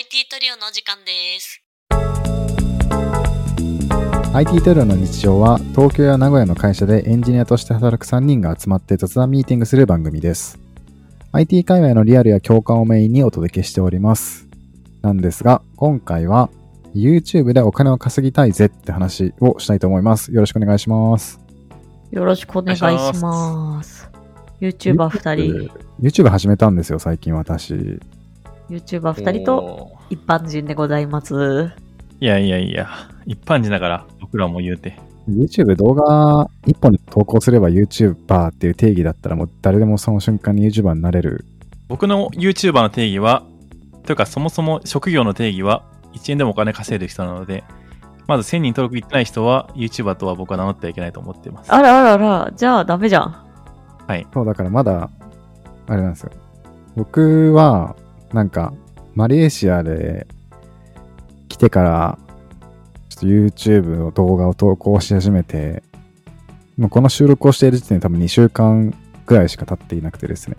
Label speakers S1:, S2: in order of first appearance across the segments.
S1: IT トリオのお時間です。
S2: IT トリオの日常は東京や名古屋の会社でエンジニアとして働く3人が集まって雑談ミーティングする番組です。IT 界隈のリアルや共感をメインにお届けしております。なんですが、今回は YouTube でお金を稼ぎたいぜって話をしたいと思います。よろしくお願いします。
S3: よろしくお願いします。YouTuber 二人、
S2: YouTube 始めたんですよ、最近私。
S3: YouTuber 二人と一般人でございます。
S4: いやいやいや、一般人だから、僕らも言うて。
S2: YouTube 動画1本で投稿すれば YouTuber っていう定義だったらもう誰でもその瞬間に YouTuber になれる。
S4: 僕の YouTuber の定義は、というかそもそも職業の定義は、1円でもお金稼いでる人なので、まず1000人登録いってない人は YouTuber とは僕は名乗ってはいけないと思っています。
S3: あらあらあら、じゃあダメじゃん。
S4: はい。
S2: そう、だからまだ、あれなんですよ。僕は、なんか、マレーシアで来てから、ちょっと YouTube の動画を投稿し始めて、もうこの収録をしている時点で多分2週間ぐらいしか経っていなくてですね。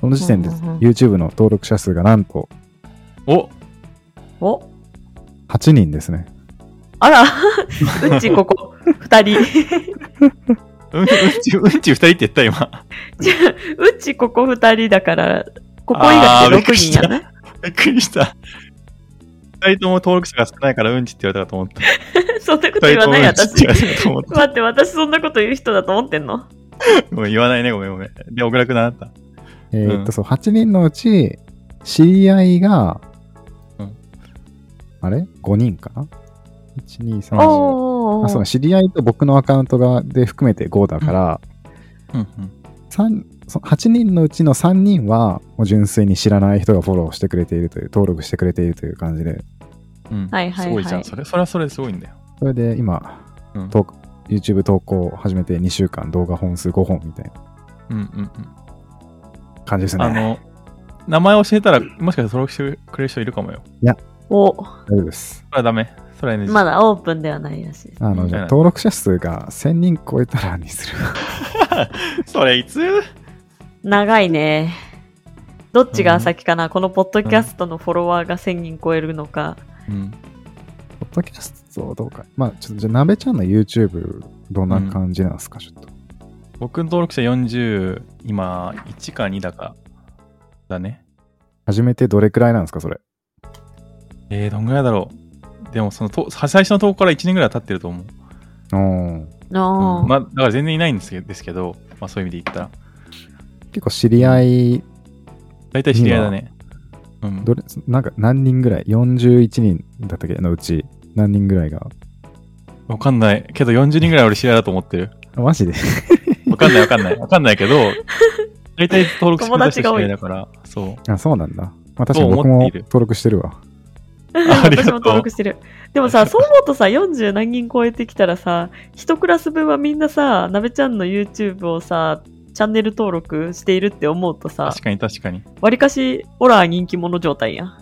S2: その時点で YouTube の登録者数がなんと
S4: お
S3: お
S2: 8人ですね。
S3: あら、うちここ、二人。
S4: うん、うんち、うんち2人って言った今。
S3: うちここ二人だから、ここ以外で6人やね。
S4: びっくりした。2人とも登録者が少ないからうんちって言われたかと思った。
S3: そんなこと
S4: 2
S3: 言わない私。待って、私そんなこと言う人だと思ってんの？
S4: ごめん、言わないね、ごめんごめん。で、小倉くんなった。
S2: えーっと、
S4: うん
S2: そう、8人のうち、知り合いが、
S4: うん
S2: あれ ?5 人かな ?1、2、3、4。
S3: おー
S2: あそう知り合いと僕のアカウントがで含めて5だから、
S4: うんうん。
S2: 三そ8人のうちの3人はもう純粋に知らない人がフォローしてくれているという登録してくれているという感じで
S4: うん、
S3: はいはいはい
S4: すごいじゃん。それ、それはそれですごいんだよ。
S2: それで今、
S4: うん
S2: と YouTube 投稿を始めて2週間動画本数5本みたいな
S4: うんうんうん。
S2: 感じですね
S4: あの、名前教えたら、もしかして登録してくれる人いるかもよ。
S3: お、
S2: 大丈夫です
S4: それはダメ。それは。
S3: まだオープンではないらしいです。
S2: あの、
S4: うん
S2: じゃあ登録者数が1000人超えたらにする
S4: それいつ？
S3: 長いね。どっちが先かな、このポッドキャストのフォロワーが1000人超えるのか。
S4: うん。
S2: ポッドキャストどうかまあちょっとじゃあなべちゃんの YouTube どんな感じなんですか、ちょっと
S4: 僕の登録者40、今、1か2だか。だね。
S2: 始めてどれくらいなんですかそれ？
S4: えー、どんぐらいだろう。でも、そのと、最初の投稿から1年ぐらいは経ってると思う。
S2: おー
S3: あ
S4: うんまあ、だから全然いないんですけですけど、まあそういう意味で言ったら。
S2: 結構知り合い
S4: 大体知り合いだね。うん。
S2: どれなんか何人ぐらい ?41 人だったっけ？のうち何人ぐらいが？
S4: わかんない。けど40人ぐらい俺知り合いだと思ってる。
S2: あマジで？
S4: わかんないわかんない。わかんないけど、大体登録してくれた人知り合いだから、そう。
S2: あそうなんだ、まあ、確かに僕も登録してるわ
S4: ありがとう
S3: 私も登録してる。でもさ、そう思うとさ、40何人超えてきたらさ、一クラス分はみんなさ、なべちゃんの YouTube をさ、チャンネル登録しているって思うとさ
S4: 確、かに確かに。
S3: わりかし、オラー人気者状態やん。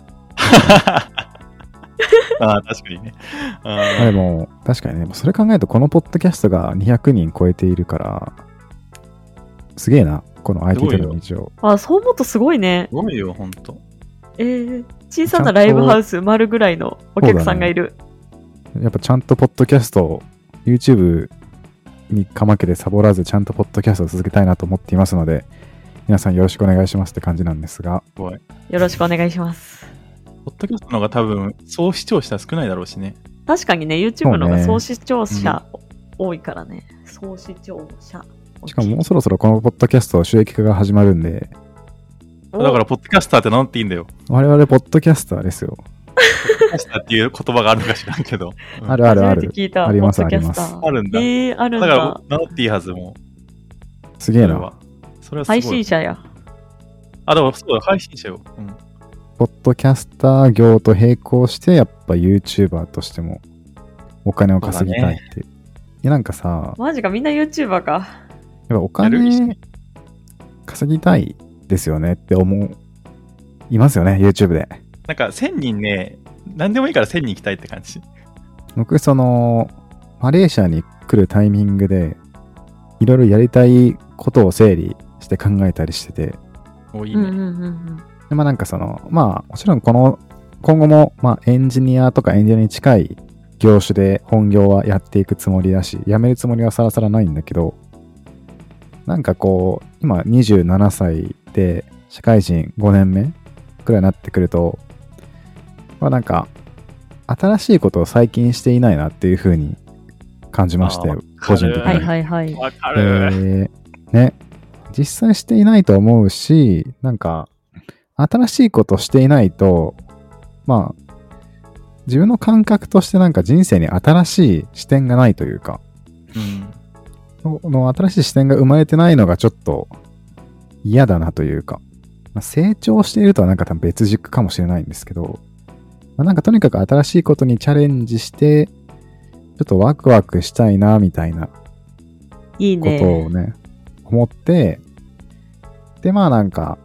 S4: ああ、確かにね。あ
S2: あでも確かにねそれ考えるとこのポッドキャストが200人超えているからすげえなこの IT テレビ上
S3: あ、そう思うとすごいね
S4: す。ごいよ、ほんと。
S3: えー、小さなライブハウス埋まるぐらいのお客さんがいる。
S2: やっぱちゃんとポッドキャストを YouTube にかまけてサボらずちゃんとポッドキャストを続けたいなと思っていますので皆さんよろしくお願いしますって感じなんですが
S4: すごい。
S3: よろしくお願いします。
S4: ポッドキャストの方が多分、総視聴者少ないだろうしね。
S3: 確かにね、YouTube の方が総視聴者多いからね。総視聴者。
S2: しかももうそろそろこのポッドキャスト収益化が始まるんで
S3: お
S4: だから、ポッドキャスターって名乗っていいんだよ。
S2: 我々ポッドキャスターですよ
S4: っていう言葉があるのか知らんけど。うん
S2: あるあるある
S3: て聞いた。
S2: あります
S3: ポッドキャスタ
S2: あり
S3: ー
S4: あるんだ
S3: えー、あるん
S4: だから
S3: だ。、
S4: 名乗っていいはずもう。
S2: すげえな
S4: それは。
S3: 配信者や。
S4: あ、でもそうだ、配信者よ。うん。
S2: ポッドキャスター業と並行してやっぱ YouTuber としてもお金を稼ぎたいっていやなんかさ、
S3: マジか、みんな YouTuber か。
S2: やっぱお金稼ぎたいですよねって思う、いますよね、YouTube で。
S4: なんか、1000人ね、何でもいいから1000人行きたいって感じ。
S2: 僕、その、マレーシアに来るタイミングで、いろいろやりたいことを整理して考えたりしてて、
S4: もういいね。
S3: うんうんうんうん。
S2: でまあなんかその、まあもちろんこの、今後も、まあエンジニアとかエンジニアに近い業種で本業はやっていくつもりだし、辞めるつもりはさらさらないんだけど、なんかこう、今27歳で社会人5年目くらいになってくると、まあなんか、新しいことを最近していないなっていうふうに感じまして個人的に。
S3: はいはいはい。
S4: わか
S2: え
S4: る。
S2: ーね、実際していないと思うし、なんか、新しいことしていないと、まあ、自分の感覚としてなんか人生に新しい視点がないというか、
S4: うん。
S2: その新しい視点が生まれてないのがちょっと嫌だなというか、まあ、成長しているとはなんか多分別軸かもしれないんですけど、まあ、なんかとにかく新しいことにチャレンジして、ちょっとワクワクしたいなみたいない
S3: い
S2: ことを
S3: ね。
S2: ね、思って、で、まあなんか、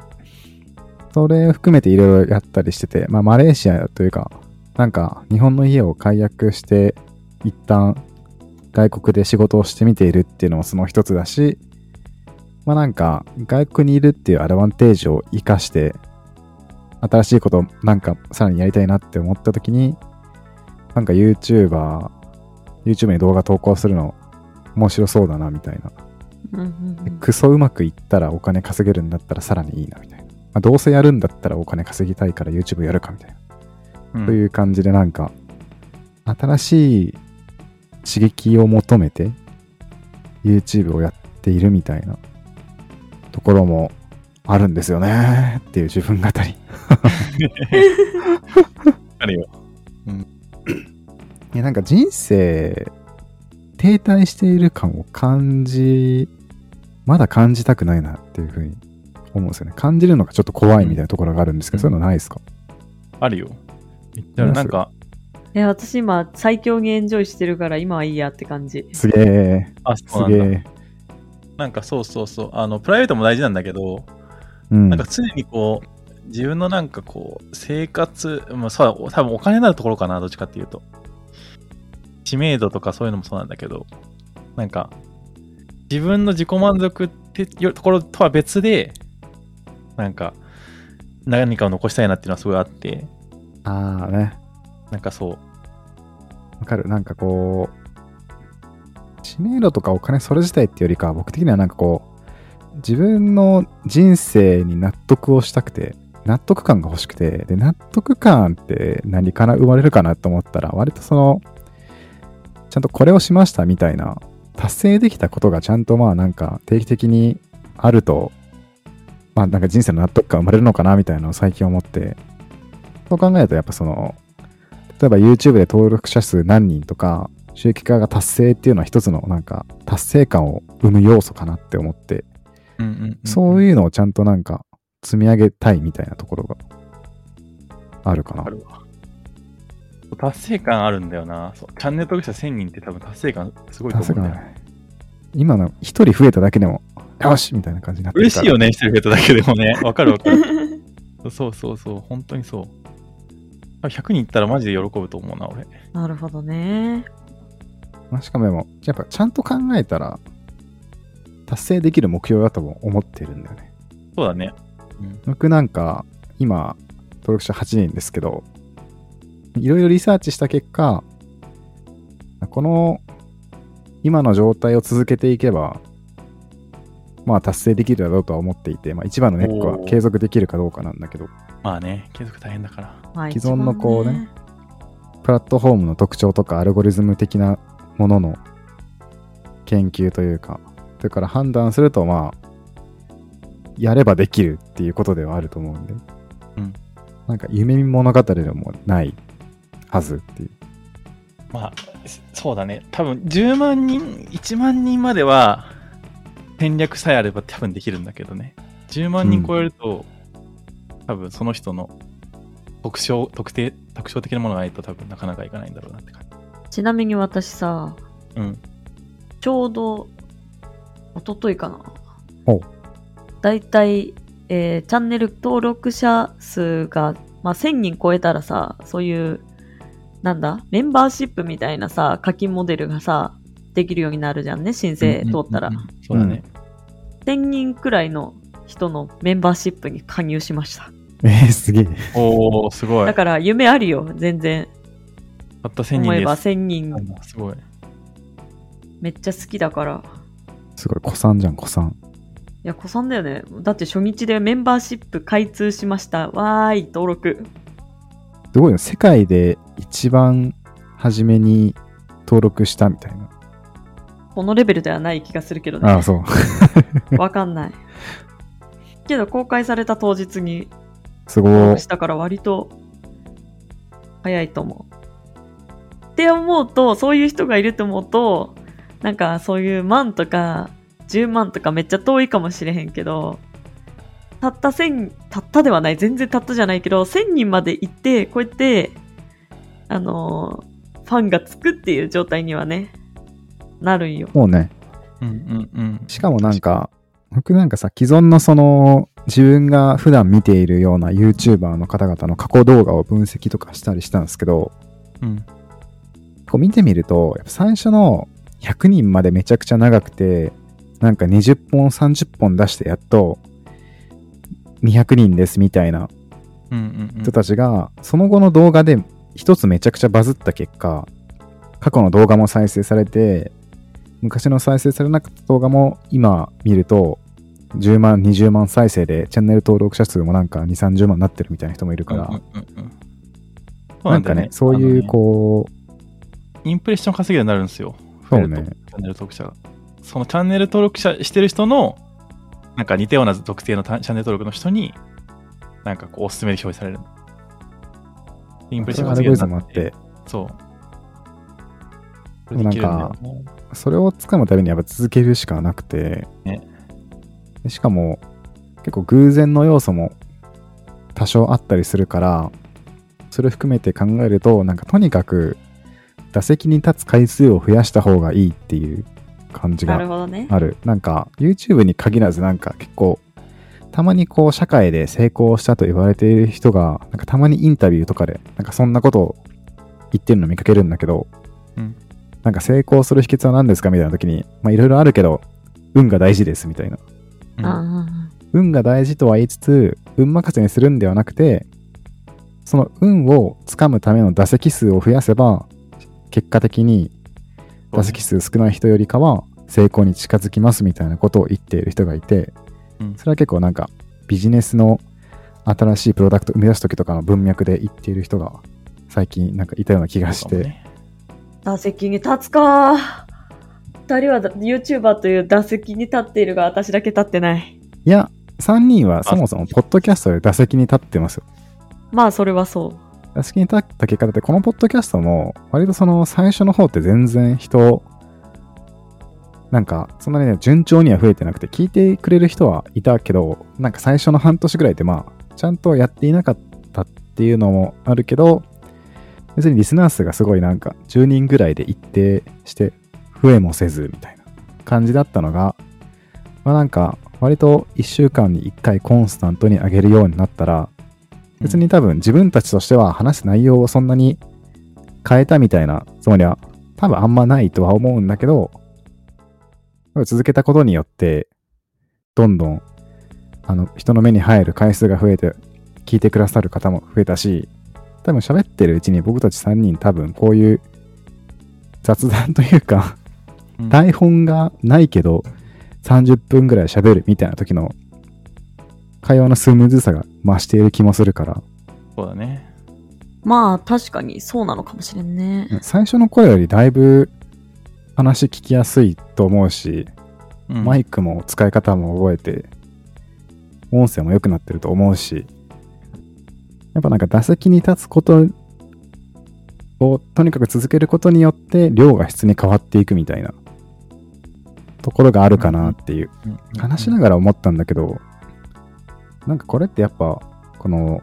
S2: それを含めていろいろやったりしてて、まあマレーシアというか、なんか日本の家を解約して、一旦外国で仕事をしてみているっていうのもその一つだし、まあなんか外国にいるっていうアドバンテージを活かして、新しいことをなんかさらにやりたいなって思った時に、なんか YouTuber、YouTube に動画投稿するの面白そうだなみたいな。
S3: うんうんうん
S2: クソうまくいったらお金稼げるんだったらさらにいいなみたいな。まあ、どうせやるんだったらお金稼ぎたいから YouTube やるかみたいな。
S4: うん
S2: という感じでなんか、新しい刺激を求めて YouTube をやっているみたいなところもあるんですよねっていう自分語り。
S4: あるよ。
S2: いやなんか人生停滞している感を感じ、まだ感じたくないなっていうふうに思うんですよね。感じるのがちょっと怖いみたいなところがあるんですけど、
S4: うん
S2: そういうのないですか？
S4: あるよ。言ったらなんか、
S3: え、私今最強にエンジョイしてるから今はいいやって感じ。
S2: すげえ、
S4: あ、
S2: す。げえ。
S4: なんかそうそうそう。あの、プライベートも大事なんだけど、
S2: うん。
S4: なんか常にこう、自分のなんかこう、生活、まあ、そう多分お金になるところかな、どっちかっていうと。知名度とかそういうのもそうなんだけど、なんか、自分の自己満足っていうところとは別で、なんか、何かを残したいなっていうのはすごいあって、
S2: ああね。
S4: なんかそう、
S2: わかる。なんかこう、知名度とかお金それ自体っていうよりかは、僕的にはなんかこう、自分の人生に納得をしたくて、納得感が欲しくて、で、納得感って何から生まれるかなと思ったら、割とその、ちゃんとこれをしましたみたいな、達成できたことがちゃんとまあなんか定期的にあると、まあなんか人生の納得感生まれるのかなみたいなのを最近思って、そう考えるとやっぱその、例えば YouTube で登録者数何人とか、収益化が達成っていうのは一つのなんか達成感を生む要素かなって思って、
S4: うんうんうん、
S2: そういうのをちゃんとなんか積み上げたいみたいなところがあるかな
S4: あ。るわ。達成感あるんだよな。そうチャンネル登録者1000人って多分達成感すごいと
S2: 達成
S4: 思うんだよ。
S2: 感ある今の一人増えただけでも、よしみたいな感じになってる
S4: 嬉しいよね、一人増えただけでもね。わかるわかる。そうそうそう、本当にそう。あ100人いったらマジで喜ぶと思うな、俺。
S3: なるほどね。
S2: まあしかもでも、やっぱちゃんと考えたら、達成できる目標だとも思ってるんだよね。
S4: そうだね。
S2: 僕なんか、今、登録者8人ですけど、いろいろリサーチした結果、この、今の状態を続けていけば、まあ達成できるだろうとは思っていて、まあ一番のネックは継続できるかどうかなんだけど、
S4: まあね、継続大変だから。
S3: まあ
S2: 既存のこうね
S3: 一番
S2: プラットフォームの特徴とかアルゴリズム的なものの研究というか、それから判断するとまあ、やればできるっていうことではあると思うんで、
S4: うん
S2: なんか夢見物語でもないはずっていう。
S4: まあ、そうだね。多分10万人、1万人までは戦略さえあれば多分できるんだけどね。10万人超えると、多分その人の特徴、特定、特徴的なものがないと多分なかなかいかないんだろうなって感じ。
S3: ちなみに私さ、
S4: うん。
S3: ちょうど、一昨日かな。だいたい、えーチャンネル登録者数が、まあ、1000人超えたらさ、そういう、なんだ、メンバーシップみたいなさ、課金モデルがさ、できるようになるじゃんね、申請通ったら。
S4: うんうんうんそうだね。
S3: 1000人くらいの人のメンバーシップに加入しました。
S2: えー、すげえ。
S4: おー、すごい。
S3: だから夢あるよ、全然。
S4: たった1000
S3: 思えば
S4: 人です。
S3: 1000人
S4: すごい。
S3: めっちゃ好きだから。
S2: すごい、子さんじゃん、子さん。
S3: いや、子さんだよね。だって初日でメンバーシップ開通しました。わーい、登録。
S2: すごいよ。世界で一番初めに登録したみたいな。
S3: このレベルではない気がするけどね
S2: ああ、。そう。
S3: わかんない。けど公開された当日に
S2: すごい。
S3: したから割と早いと思う。って思うと、そういう人がいると思うと、なんかそういう万とか10万とかめっちゃ遠いかもしれへんけど、たった1000、たったではない、全然たったじゃないけど、1000人まで行って、こうやって、あのーファンがつくっていう状態にはね、なるんよ。
S2: もうね、
S4: うんうんうん。
S2: しかもなんか、僕なんかさ、既存のその、自分が普段見ているような YouTuber の方々の過去動画を分析とかしたりしたんですけど、
S4: うん。
S2: こう見てみると、やっぱ最初の100人までめちゃくちゃ長くて、なんか20本、30本出してやっと、200人ですみたいな人たちが、その後の動画で一つめちゃくちゃバズった結果、過去の動画も再生されて、昔の再生されなかった動画も今見ると、10万、20万再生でチャンネル登録者数もなんか2、30万になってるみたいな人もいるから、なんかね、そういうこ
S4: インプレッション稼げるようになるんですよ。
S2: そうね
S4: チャンネル登録者が。そのチャンネル登録者してる人の、なんか似たような属性のタチャンネル登録の人に、なんかこう、おすすめで表示される。インプレッション
S2: アルゴリズ
S4: 稼げる
S2: って、
S4: そう。
S2: でもなんかそれをつかむためにやっぱ続けるしかなくて、
S4: ね
S2: でしかも結構偶然の要素も多少あったりするから、それ含めて考えると、なんかとにかく打席に立つ回数を増やした方がいいっていう感じ
S3: なる
S2: が
S3: ほどね。
S2: ある。なんか YouTube に限らずなんか結構たまにこう社会で成功したと言われている人が、なんかたまにインタビューとかでなんかそんなことを言ってるの見かけるんだけど、
S4: うん
S2: なんか成功する秘訣は何ですかみたいな時に、まあいろいろあるけど、運が大事ですみたいな。
S4: うん
S3: あ
S2: 運が大事とは言いつつ、運任せにするんではなくて、その運をつかむための打席数を増やせば、結果的に打席数少ない人よりかは成功に近づきますみたいなことを言っている人がいて、
S4: うん
S2: それは結構なんかビジネスの新しいプロダクトを生み出す時とかの文脈で言っている人が最近なんかいたような気がして、
S3: 打席に立つか二人はだ YouTuber という打席に立っているが私だけ立ってない。
S2: いや、3人はそもそもポッドキャストで打席に立ってますよ。
S3: まあそれはそう。
S2: 打席に立った結果だってこのポッドキャストも割とその最初の方って全然人なんかそんなにね順調には増えてなくて聞いてくれる人はいたけどなんか最初の半年ぐらいってまあちゃんとやっていなかったっていうのもあるけど別にリスナー数がすごいなんか10人ぐらいで一定して増えもせずみたいな感じだったのがまあなんか割と1週間に1回コンスタントに上げるようになったら別に多分自分たちとしては話す内容をそんなに変えたみたいなつもりは多分あんまないとは思うんだけど続けたことによってどんどんあの人の目に入る回数が増えて聞いてくださる方も増えたし多分喋ってるうちに僕たち3人多分こういう雑談というか
S4: うん。
S2: 台本がないけど30分ぐらい喋るみたいな時の会話のスムーズさが増している気もするから
S4: そうだね。
S3: まあ確かにそうなのかもしれんね。
S2: 最初の声よりだいぶ話聞きやすいと思うし、
S4: うん
S2: マイクも使い方も覚えて、音声も良くなってると思うし、やっぱなんか打席に立つことをとにかく続けることによって量が質に変わっていくみたいなところがあるかなっていう
S4: うん
S2: 話しながら思ったんだけど、なんかこれってやっぱ、この、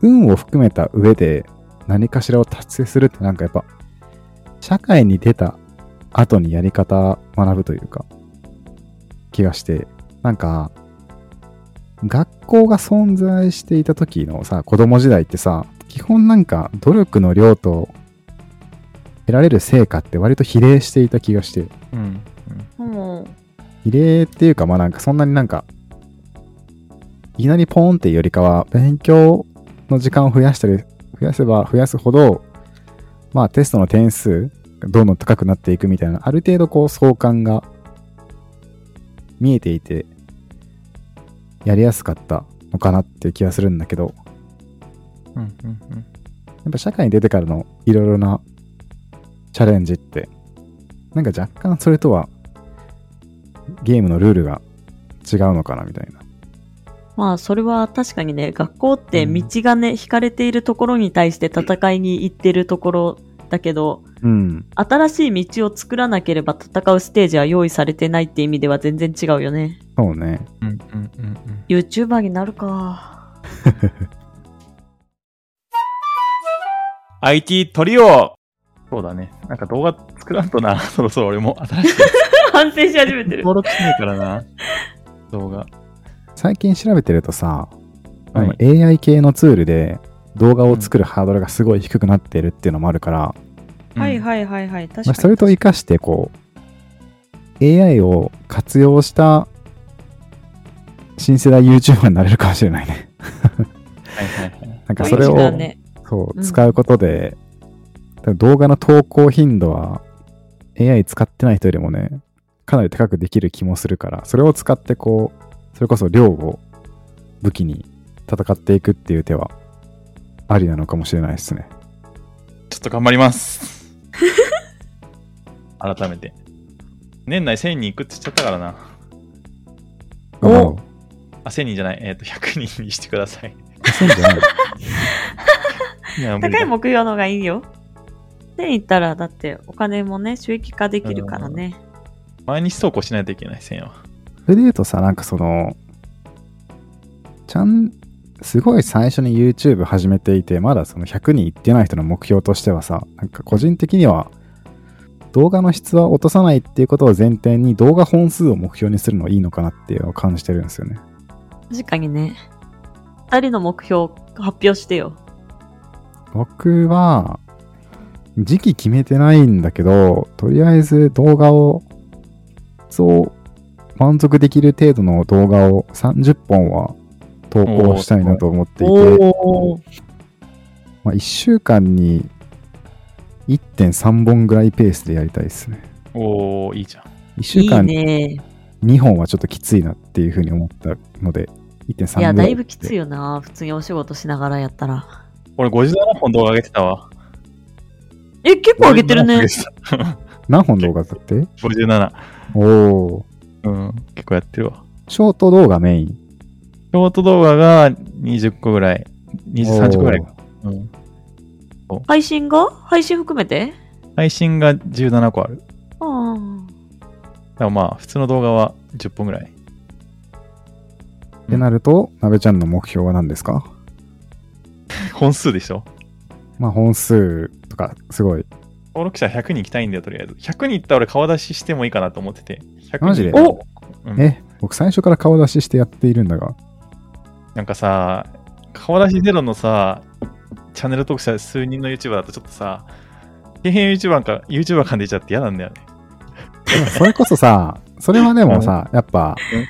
S2: 運を含めた上で何かしらを達成するってなんかやっぱ、社会に出た後にやり方学ぶというか、気がして、なんか、学校が存在していた時のさ、子供時代ってさ、基本なんか努力の量と得られる成果って割と比例していた気がして、
S4: うんうん。
S3: も
S2: 比例っていうかまあなんかそんなになんかいきなりポーンっていうよりかは、勉強の時間を増やしたり、増やせば増やすほど、まあテストの点数どんどん高くなっていくみたいな、ある程度こう相関が見えていて、やりやすかったのかなっていう気がするんだけど、
S4: うんうん。
S2: やっぱ社会に出てからのいろいろなチャレンジって、なんか若干それとはゲームのルールが違うのかなみたいな。
S3: まあ、それは確かにね、学校って道がね、引かれているところに対して戦いに行ってるところだけど、
S2: うん。
S3: 新しい道を作らなければ戦うステージは用意されてないって意味では全然違うよね。
S2: そうね。
S4: うんうんうんうん。
S3: YouTuber になるか。
S4: IT トリオそうだね。なんか動画作らんとな。そろそろ俺も新しい。
S3: 反省し始めてる。
S4: 登録しないからな。動画。
S2: 最近調べてるとさ、あの
S4: は
S2: AI 系のツールで動画を作るハードルがすごい低くなってるっていうのもあるから、
S4: い。
S3: はいはいはいはい。確か
S2: まあ、
S3: に。
S2: それと活かしてこう AI を活用した新世代 YouTuber になれるかもしれないね。
S4: はいはいはい。
S2: なんかそれを。そう
S3: うん
S2: 使うことで、多分動画の投稿頻度は AI 使ってない人よりもね、かなり高くできる気もするから、それを使ってこう、それこそ量を武器に戦っていくっていう手はありなのかもしれないですね。
S4: ちょっと頑張ります。改めて。年内1000人行くって言っちゃったからな。
S3: お
S4: あ、1000人じゃない。えっ、と、100人にしてください。
S2: そうじゃない
S4: い
S3: 高い目標の方がいいよ。で、言ったら、だってお金もね、収益化できるからね。
S4: 毎日投稿しないといけない、1000は。
S2: それで言うとさ、なんかその、ちゃん、すごい最初に YouTube 始めていて、まだその100人いってない人の目標としてはさ、なんか個人的には、動画の質は落とさないっていうことを前提に動画本数を目標にするのはいいのかなっていうのを感じてるんですよね。
S3: 確かにね。二人の目標発表してよ。
S2: 僕は、時期決めてないんだけど、とりあえず動画を、そう、満足できる程度の動画を30本は投稿したいなと思っていて。まあ、1週間に1.3本ぐらいペースでやりたいですね。
S4: おー、いいじゃん。
S2: 1週間に
S3: ね。
S2: 2本はちょっときついなっていうふうに思ったので、1.3
S3: いや、だいぶきつい
S2: よ。
S3: よな。普通にお仕事しながらやったら。
S4: 俺57本動画上げてたわ。
S3: え、結構上げてる
S4: 57
S3: ね
S2: 何本動画だって
S4: ？57。
S2: おお。
S4: うん、結構やってるわ。
S2: ショート動画メイン。
S4: ショート動画が20個ぐらい。20、30個ぐらいか。うん。
S3: 配信が？配信含めて？
S4: 配信が17個ある。
S3: ああ。
S4: だからまあ、普通の動画は10本ぐらい。
S2: ってなると、なべちゃんの目標は何ですか？
S4: 本数でしょ？
S2: まあ本数とか、すごい。
S4: 登録者100人行きたいんだよ、とりあえず。100人行ったら俺顔出ししてもいいかなと思ってて。100人
S2: マジで？
S3: お
S4: うん
S2: え、僕最初から顔出ししてやっているんだが。
S4: なんかさ、顔出しゼロのさ、チャンネル登録者数人の YouTuber だとちょっとさ、底辺 YouTuber か、YouTuber 感出ちゃって嫌なんだよね。
S2: それこそさ、それはでもさ、やっぱ
S4: うん、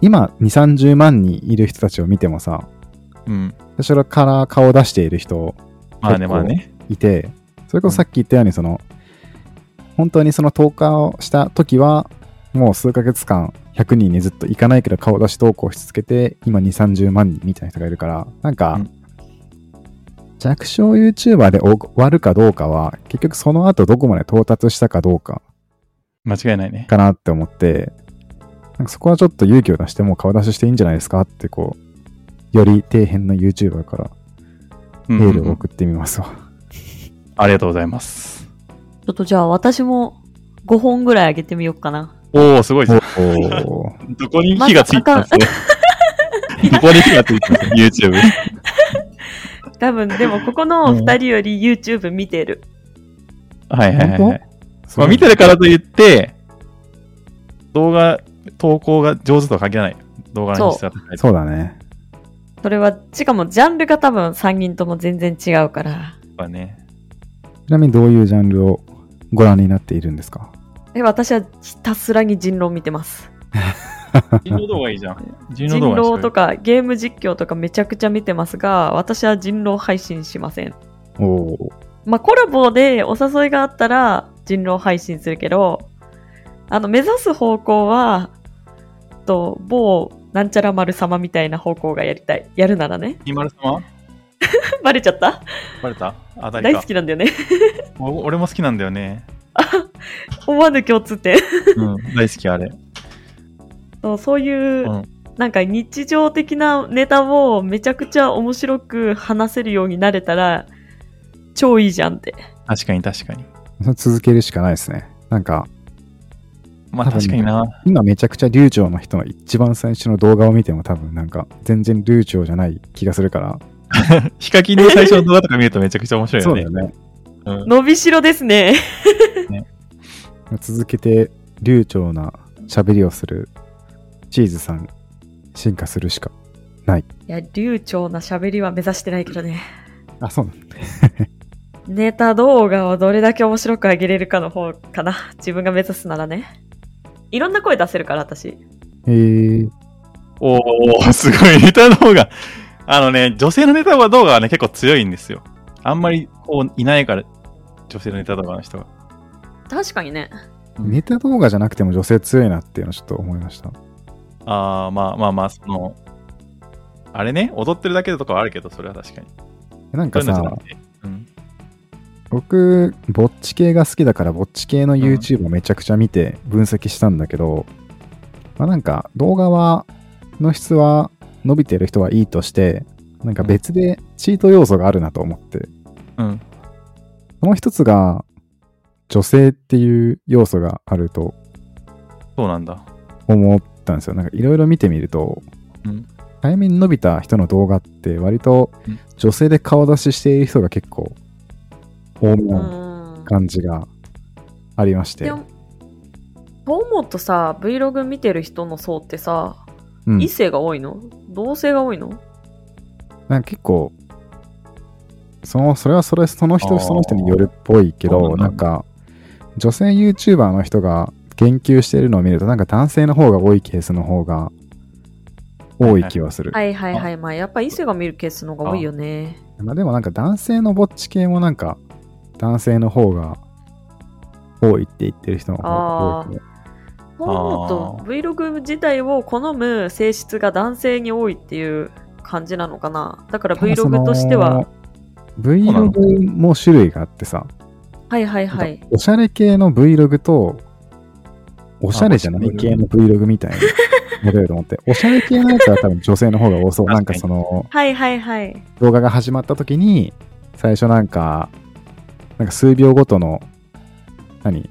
S2: 今2、30万人いる人たちを見てもさ、
S4: うん。
S2: 最初から顔出している人
S4: まあね、
S2: 結構
S4: まあね。
S2: いて、それこそさっき言ったように、その、本当にその投下をした時は、もう数ヶ月間100人にずっと行かないけど顔出し投稿し続けて、今2、30万人みたいな人がいるから、なんか、
S4: うん
S2: 弱小 YouTuber で終わるかどうかは、結局その後どこまで到達したかどうか
S4: 間違いないね。
S2: かなって思って、なんかそこはちょっと勇気を出してもう顔出ししていいんじゃないですかってこう、より底辺な YouTuber から
S4: うんうんうん
S2: エールを送ってみますわ。
S4: ありがとうございます。
S3: ちょっとじゃあ私も5本ぐらい上げてみようかな。
S4: おー、すごいじゃん。
S2: おー
S4: どこに火がついたんですか？どこに火がついたんですか ?YouTube。
S3: 多分、でもここの2人より YouTube 見てる。
S4: はいはいはい、まあ、見てるからといって、動画、投稿が上手とは限らない。動画の質が高い。
S2: そうだね。
S3: それは、しかもジャンルが多分3人とも全然違うから。
S4: だね。
S2: ちなみにどういうジャンルをご覧になっているんですか？
S3: え、私はひたすらに人狼見てます。
S4: 人狼動画 いいじゃん。人
S3: 人
S4: 狼動画にしよう
S3: 狼とかゲーム実況とかめちゃくちゃ見てますが、私は人狼配信しません。
S2: おお。
S3: まあ、コラボでお誘いがあったら人狼配信するけど、あの、目指す方向は、と、某なんちゃら丸様みたいな方向がやりたい。やるならね。
S4: 二丸様？
S3: バレちゃった？
S4: バレた？あ、誰か
S3: 大好。きなんだよね。
S4: お俺も好きなんだよね。
S3: 思わぬ共通点。
S4: うん、大好きあれ。
S3: そ うそういう、
S4: うん
S3: なんか日常的なネタをめちゃくちゃ面白く話せるようになれたら、超いいじゃんって。
S4: 確かに確かに。
S2: 続けるしかないですね。なんか、
S4: まあ確かにな。
S2: 今めちゃくちゃ流暢の人の一番最初の動画を見ても多分なんか全然流暢じゃない気がするから。
S4: ヒカキンの最初の動画とか見るとめちゃくちゃ面白いよね。
S2: ね。
S4: うん
S3: 伸びしろですね。
S2: 続けて流暢な喋りをするチーズさん進化するしか。
S3: いや、流暢な喋りは目指してないけどね。
S2: あ、そうなんだ。
S3: ネタ動画をどれだけ面白く上げれるかの方かな。自分が目指すならね。いろんな声出せるから、私。
S2: へえ。
S4: おー、すごい。ネタ動画。あのね、女性のネタ動画はね、結構強いんですよ。あんまりこういないから、女性のネタ動画の人が。
S3: 確かにね。
S2: ネタ動画じゃなくても女性強いなっていうのをちょっと思いました。
S4: あー、まあまあまあ、その、あれね、踊ってるだけとかはあるけど、それは確かに。
S2: なんかさ
S4: そうん。
S2: 僕、ぼっち系が好きだから、ぼっち系の YouTube をめちゃくちゃ見て分析したんだけど、まあなんか動画は、の質は伸びてる人はいいとして、なんか別でチート要素があるなと思って、
S4: うん。
S2: その一つが、女性っていう要素があると
S4: そうなんだ。
S2: 思ったんですよ。なんかいろいろ見てみると、
S4: うん
S2: 早めに伸びた人の動画って割と
S4: うん
S2: 女性で顔出ししている人が結構多め
S3: う
S2: な。
S3: ん。
S2: 感じがありまして
S3: と思うとさ、Vlog 見てる人の層ってさ、
S2: うん。
S3: 異性が多いの？同性が多いの？
S2: なんか結構、その、それはそれ、その人その人によるっぽいけど、
S4: なん
S2: か、女性 YouTuber の人が研究してるのを見ると、なんか男性の方が多いケースの方が多い気はする。
S3: はいはいはい。まあ、やっぱ異性が見るケースの方が多いよね。
S2: まあでもなんか男性のぼっち系もなんか、男性の方が多いって言ってる人の方が多いけど。
S3: そう思うと
S4: あ、
S3: Vlog 自体を好む性質が男性に多いっていう感じなのかな？だから Vlog としては、。
S2: Vlog も種類があってさ、
S3: はいはいはい。
S2: おしゃれ系の Vlog と、おしゃれじゃない系の Vlog みたいな モデルと思って、おしゃれ系のやつは多分女性の方が多そう。なんかその
S3: はいはいはい。
S2: 動画が始まった時に、最初なんか、なんか数秒ごとの、何？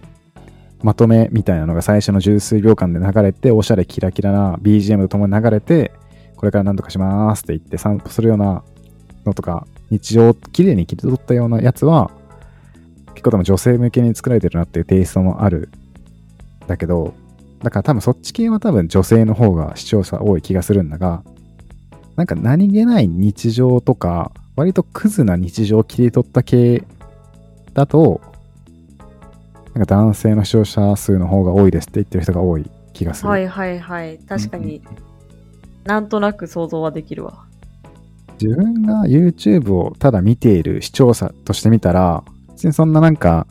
S2: まとめみたいなのが最初の十数秒間で流れて、おしゃれキラキラな BGM とともに流れて、これから何とかしますって言って散歩するようなのとか、日常を綺麗に切り取ったようなやつは、結構多分女性向けに作られてるなっていうテイストもある。だけど、だから多分そっち系は多分女性の方が視聴者多い気がするんだが、なんか何気ない日常とか、割とクズな日常を切り取った系だと、なんか男性の視聴者数の方が多いですって言ってる人が多い気がする。
S3: はいはいはい。確かに、なんとなく想像はできるわ。
S2: 自分が YouTube をただ見ている視聴者として見たら、別にそんななんか、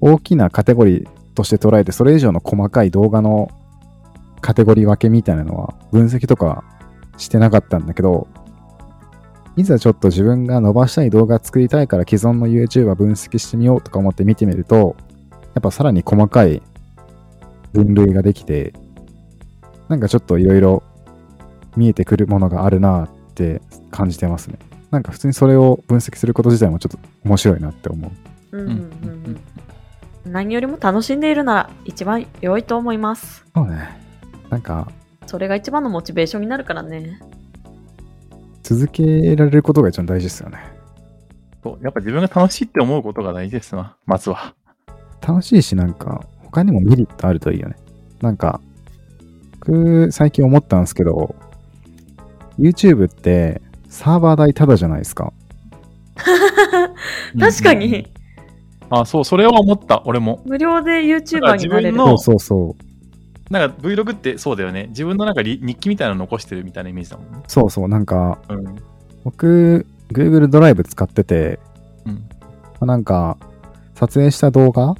S2: 大きなカテゴリーとして捉えて、それ以上の細かい動画のカテゴリー分けみたいなのは分析とかしてなかったんだけど、いざちょっと自分が伸ばしたい動画作りたいから既存の YouTuber 分析してみようとか思って見てみると、やっぱさらに細かい分類ができて、なんかちょっといろいろ見えてくるものがあるなって感じてますね。なんか普通にそれを分析すること自体もちょっと面白いなって思う。
S3: うんうんうん。何よりも楽しんでいるなら一番良いと思います。
S2: そうね。なんか
S3: それが一番のモチベーションになるからね。
S2: 続けられることが一番大事ですよね。
S4: そうやっぱ自分が楽しいって思うことが大事ですな、まずは。
S2: 楽しいしなんか他にもメリットあるといいよね。なんか僕最近思ったんですけど YouTube ってサーバー代タダじゃないですか。
S3: 確かに、
S4: あ、そう、それは思った、俺も。
S3: 無料で YouTuber
S4: ら
S3: になれる
S4: 自分の
S2: そうそうそう。
S4: なんか Vlog ってそうだよね。自分のなんかり日記みたいなの残してるみたいなイメージだもんね。
S2: そうそう、なんか、
S4: うん。
S2: 僕、Google ドライブ使ってて、
S4: うん。
S2: まあなんか、撮影した動画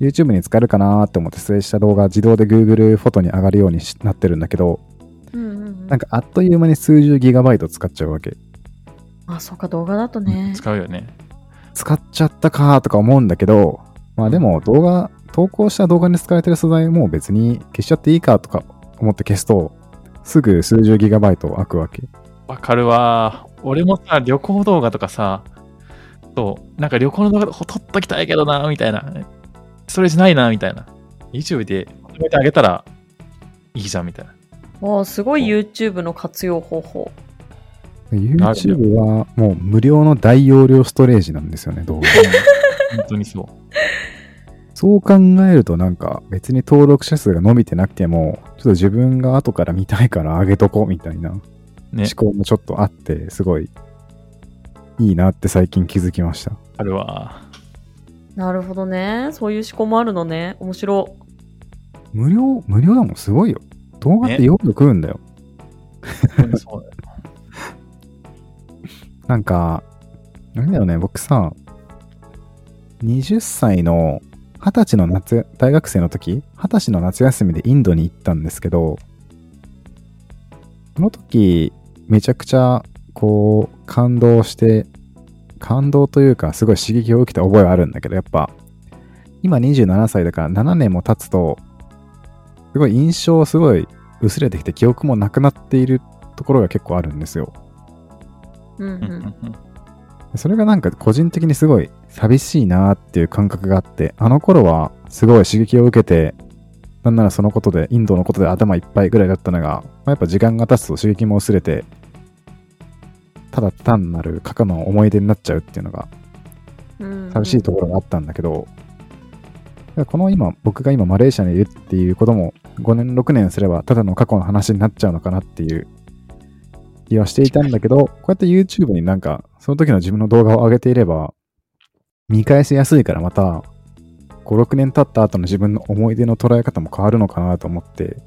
S2: YouTube に使えるかなーって思って撮影した動画自動で Google フォトに上がるようにしなってるんだけど、
S3: うんうんうん
S2: なんかあっという間に数十ギガバイト使っちゃうわけ。
S3: あ、そうか、動画だとね。
S4: 使うよね。
S2: 使っちゃったかーとか思うんだけど、まあでも動画、投稿した動画に使われてる素材もう別に消しちゃっていいかとか思って消すと、すぐ数十ギガバイト開くわけ。
S4: わかるわ。俺もさ、旅行動画とかさ、そう、なんか旅行の動画撮っときたいけどな、みたいな。ストレージないな、みたいな。YouTube でまとめてあげたらいいじゃん、みたいな。
S3: わあ、すごい YouTube の活用方法。
S2: YouTube はもう無料の大容量ストレージなんですよね、動画。
S4: うん本当にそう。
S2: そう考えるとなんか別に登録者数が伸びてなくても、ちょっと自分が後から見たいから上げとこうみたいな思
S4: ね。
S2: 考もちょっとあって、すごいいいなって最近気づきました。
S4: あるわ。
S3: なるほどね。そういう思考もあるのね。面白。
S2: 無料、無料だもんすごいよ。動画って
S4: ね
S2: よく食うんだよ。
S4: そうだよ。
S2: なんか、なんだよね、僕さ、20歳の、20歳の夏、大学生の時、20歳の夏休みでインドに行ったんですけど、その時、めちゃくちゃ、こう、感動して、感動というか、すごい刺激を受けた覚えはあるんだけど、やっぱ、今27歳だから7年も経つと、すごい印象すごい薄れてきて記憶もなくなっているところが結構あるんですよ。それがなんか個人的にすごい寂しいなっていう感覚があって、あの頃はすごい刺激を受けて、なんならそのことで、インドのことで頭いっぱいぐらいだったのが、まあ、やっぱ時間が経つと刺激も薄れて、ただ単なる過去の思い出になっちゃうっていうのが
S3: うん。
S2: 寂しいところがあったんだけど、この今、僕が今マレーシアにいるっていうことも5年、6年すればただの過去の話になっちゃうのかなっていう気はしていたんだけど、こうやって YouTube になんかその時の自分の動画を上げていれば、見返しやすいからまた5、6年経った後の自分の思い出の捉え方も変わるのかなと思って、ち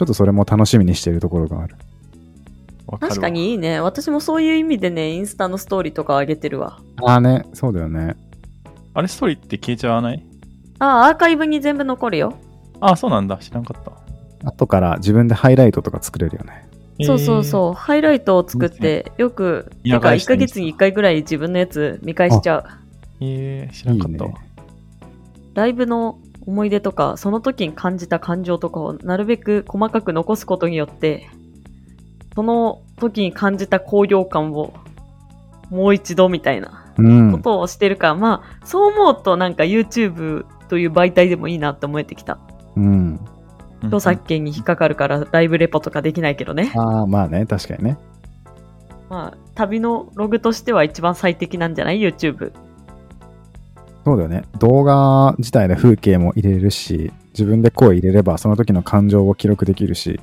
S2: ょっとそれも楽しみにしているところがある。
S4: わか
S3: 確か。にいいね。私もそういう意味でね、インスタのストーリーとか上げてるわ。
S2: ああね、そうだよね。
S4: あれ、ストーリーって消えちゃわない？
S3: あ、アーカイブに全部残るよ。
S4: あ、そうなんだ。知らんかった。
S2: 後から自分でハイライトとか作れるよね。
S3: そうそうそう。ハイライトを作って、よく、てか1
S4: 見返してみて
S3: ヶ月に1回ぐらい自分のやつ見返しちゃう。
S4: えー。えー、知らんかったわ。
S2: いいね
S3: ライブの思い出とか、その時に感じた感情とかをなるべく細かく残すことによって、その時に感じた高揚感をもう一度みたいな
S2: うん
S3: こ。とをしてるから、まあ、そう思うとなんか YouTube という媒体でもいいなって思えてきた。
S2: うん。
S3: 著作権に引っかかるからライブレポとかできないけどね。
S2: ああ、まあね、確かにね。
S3: まあ、旅のログとしては一番最適なんじゃない ?YouTube。
S2: そうだよね。動画自体で風景も入れるし、自分で声入れればその時の感情を記録できるし、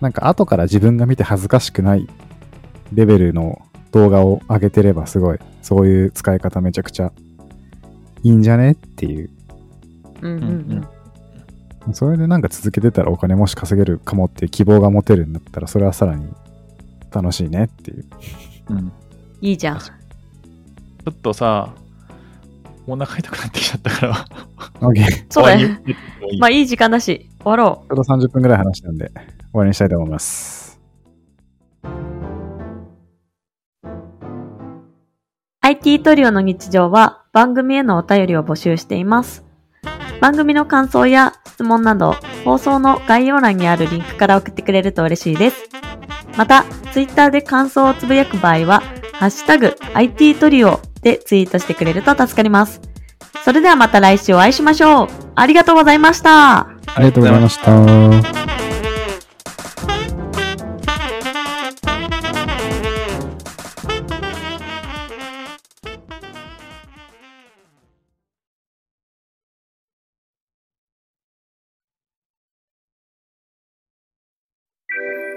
S2: なんか後から自分が見て恥ずかしくないレベルの動画を上げてればすごい、そういう使い方めちゃくちゃいいんじゃね？っていう。
S3: うんうんう
S4: うん
S3: ん。
S2: それでなんか続けてたらお金もし稼げるかもっていう希望が持てるんだったら、それはさらに楽しいねっていう。
S4: うん。
S3: いいじゃん。
S4: ちょっとさ、お腹痛くなってきちゃったから。
S2: OK。
S3: そうだね。まあいい時間だし、終わろ
S2: ちょうど30分ぐらい話したんで、終わりにしたいと思います。
S3: IT トリオの日常は番組へのお便りを募集しています。番組の感想や質問など、放送の概要欄にあるリンクから送ってくれると嬉しいです。また、ツイッターで感想をつぶやく場合は、ハッシュタグ IT トリオでツイートしてくれると助かります。それではまた来週お会いしましょう。ありがとうございました。
S2: ありがとうございました。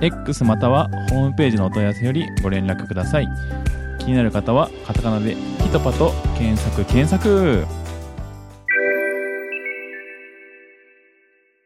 S4: X またはホームページのお問い合わせよりご連絡ください。気になる方はカタカナでピトパと検索検索